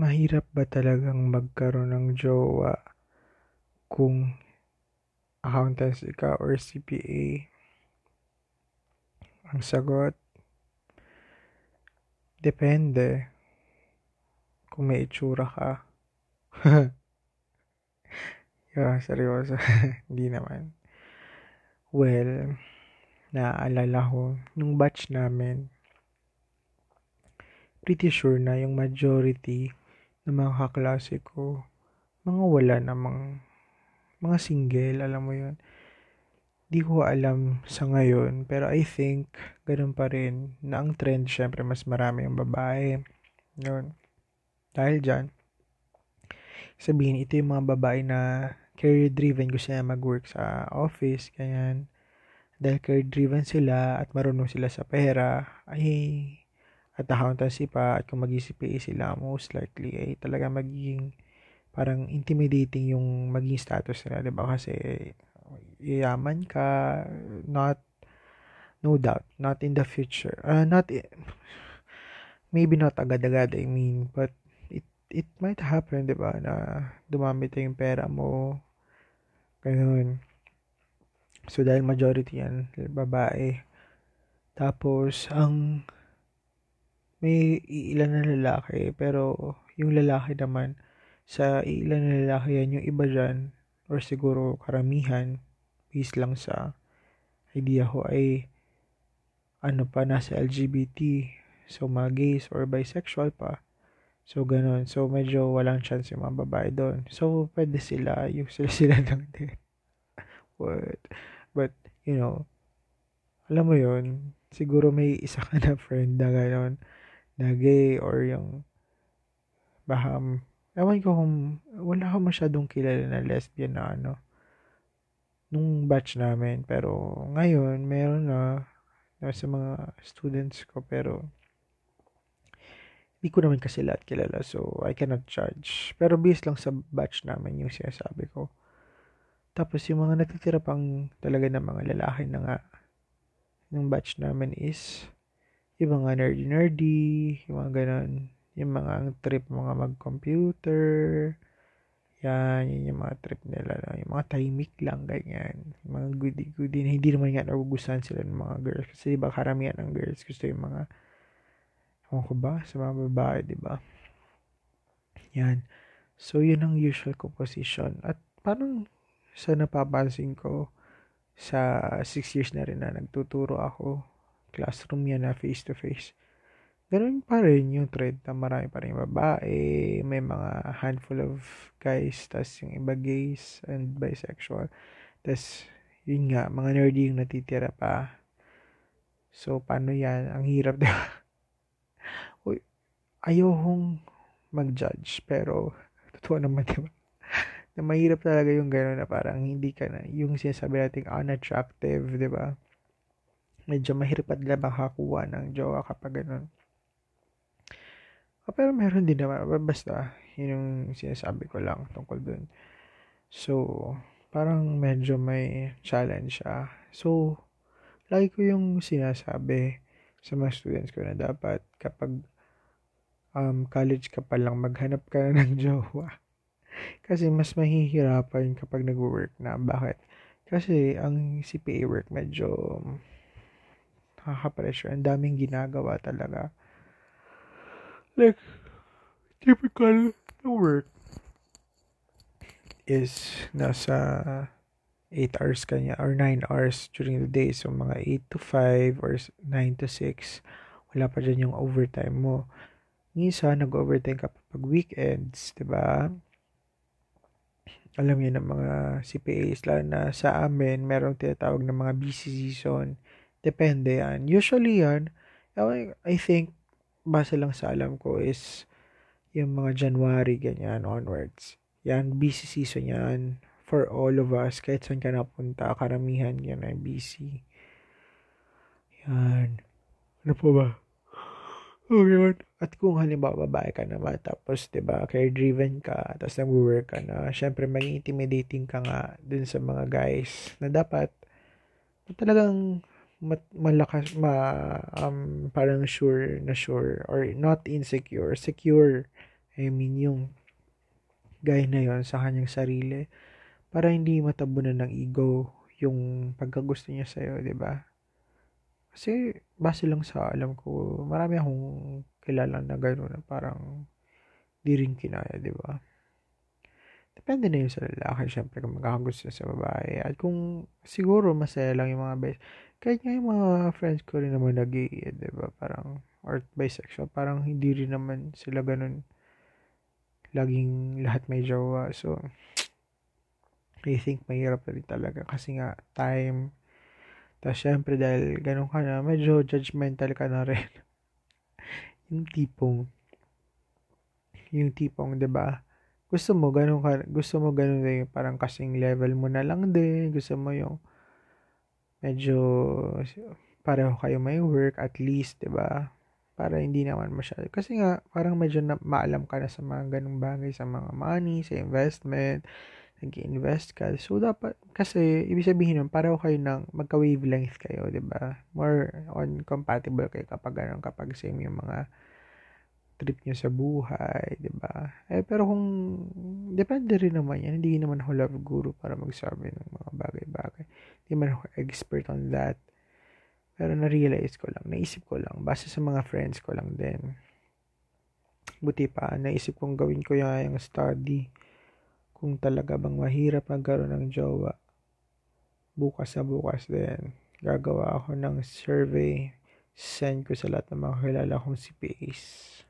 Mahirap ba talagang magkaroon ng jowa kung accountancy ka or CPA? Ang sagot, depende kung may itsura ka. yeah, seryoso. Hindi naman. Well, naaalala ko, nung batch namin, pretty sure na yung majority ng mga kaklase ko, mga wala namang, mga single, alam mo yun. Di ko alam sa ngayon, pero I think, ganun pa rin, na ang trend, syempre, mas marami yung babae. Yun. Dahil dyan, sabihin, ito yung mga babae na career-driven, gusto niya mag-work sa office, ganyan. Dahil career-driven sila at marunong sila sa pera, ay at accountancy pa at kung mag-CPA sila most likely ay talaga magiging parang intimidating yung maging status nila, 'di ba? Kasi yaman ka, not no doubt, not in the future. Uh, not maybe not agad-agad, I mean, but it it might happen, 'di ba, na dumami yung pera mo. Ganun. So dahil majority yan babae. Tapos ang may ilan na lalaki, pero yung lalaki naman, sa ilan na lalaki yan, yung iba dyan, or siguro karamihan, based lang sa idea ko ay ano pa, nasa LGBT, so mga gays or bisexual pa. So, ganun. So, medyo walang chance yung mga babae doon. So, pwede sila, yung sila sila lang din. but, but, you know, alam mo yon siguro may isa ka na friend na gano'n gay or yung baka ewan ko kung wala ko masyadong kilala na lesbian na ano nung batch namin. Pero ngayon meron na, na sa mga students ko pero hindi ko naman kasi lahat kilala so I cannot judge. Pero based lang sa batch namin yung sinasabi ko. Tapos yung mga natitira pang talaga ng mga lalaki na nga ng batch namin is yung mga nerdy-nerdy, yung mga ganun. Yung mga ang trip mga mag-computer. Yan, yun yung mga trip nila. Yung mga timing lang, ganyan. Yung mga goody-goody na hindi naman nga nagugustuhan sila ng mga girls. Kasi diba karamihan ng girls gusto yung mga ewan ko ba, sa mga babae, diba? Yan. So, yun ang usual composition. At parang sa napapansin ko, sa 6 years na rin na nagtuturo ako classroom yan na face-to-face. Ganun pa rin yung trend na marami pa rin babae, may mga handful of guys, tas yung iba gays and bisexual. Tas, yun nga, mga nerdy yung natitira pa. So, paano yan? Ang hirap, diba? Uy, ayokong mag-judge, pero, totoo naman, diba? na mahirap talaga yung gano'n na parang hindi ka na, yung sinasabi natin unattractive, di ba? Medyo mahirap at makakuha ng jowa kapag ganun. Oh, pero meron din naman. Basta, yun yung sinasabi ko lang tungkol dun. So, parang medyo may challenge siya. So, lagi ko yung sinasabi sa mga students ko na dapat kapag um, college ka pa lang, maghanap ka na ng jowa. Kasi mas mahihirapan kapag nag-work na. Bakit? Kasi ang CPA work medyo nakaka-pressure. Ang daming ginagawa talaga. Like, typical na work is nasa 8 hours kanya or 9 hours during the day. So, mga 8 to 5 or 9 to 6. Wala pa dyan yung overtime mo. Ngisa, nag-overtime ka pa pag weekends, di ba? Alam niyo ng mga CPAs, lalo na sa amin, merong tinatawag ng mga busy season Depende yan. Usually yan, I think, base lang sa alam ko is yung mga January, ganyan, onwards. Yan, busy season yan for all of us. Kahit saan ka napunta, karamihan yan ay busy. Yan. Ano po ba? Okay, At kung halimbawa babae ka naman, tapos, di ba, career-driven ka, tapos nag-work ka na, syempre, maging intimidating ka nga dun sa mga guys na dapat talagang mat, malakas ma um, parang sure na sure or not insecure secure I mean, yung guy na yon sa kanyang sarili para hindi matabunan ng ego yung pagkagusto niya sa'yo, di ba? Kasi, base lang sa alam ko, marami akong kilala na gano'n na parang di rin kinaya, di ba? Depende na yun sa lalaki, syempre, kung magkakagusto sa babae. At kung siguro masaya lang yung mga best, kahit nga yung mga friends ko rin naman nag di ba? Parang, or bisexual, parang hindi rin naman sila ganun laging lahat may jowa. So, I think mahirap na rin talaga kasi nga time. Tapos syempre dahil ganun ka na, medyo judgmental ka na rin. yung tipong, yung tipong, 'di ba? Gusto mo ganun ka, gusto mo ganun din parang kasing level mo na lang din. Gusto mo yung medyo pareho kayo may work at least, 'di ba? para hindi naman masyado. Kasi nga, parang medyo na, maalam ka na sa mga ganung bagay, sa mga money, sa investment, nag-invest ka. So, dapat, kasi, ibig sabihin nun, pareho kayo ng magka-wavelength kayo, di ba? More on compatible kayo kapag ganun, kapag same yung mga trip nyo sa buhay, di ba? Eh, pero kung, depende rin naman yan. Hindi naman ako love guru para magsabi ng mga bagay-bagay. Hindi man ako expert on that. Pero na-realize ko lang, naisip ko lang, base sa mga friends ko lang din. Buti pa, naisip kong gawin ko yung study. Kung talaga bang mahirap magkaroon ng jowa. Bukas sa bukas din. Gagawa ako ng survey. Send ko sa lahat ng mga kilala kong Pace.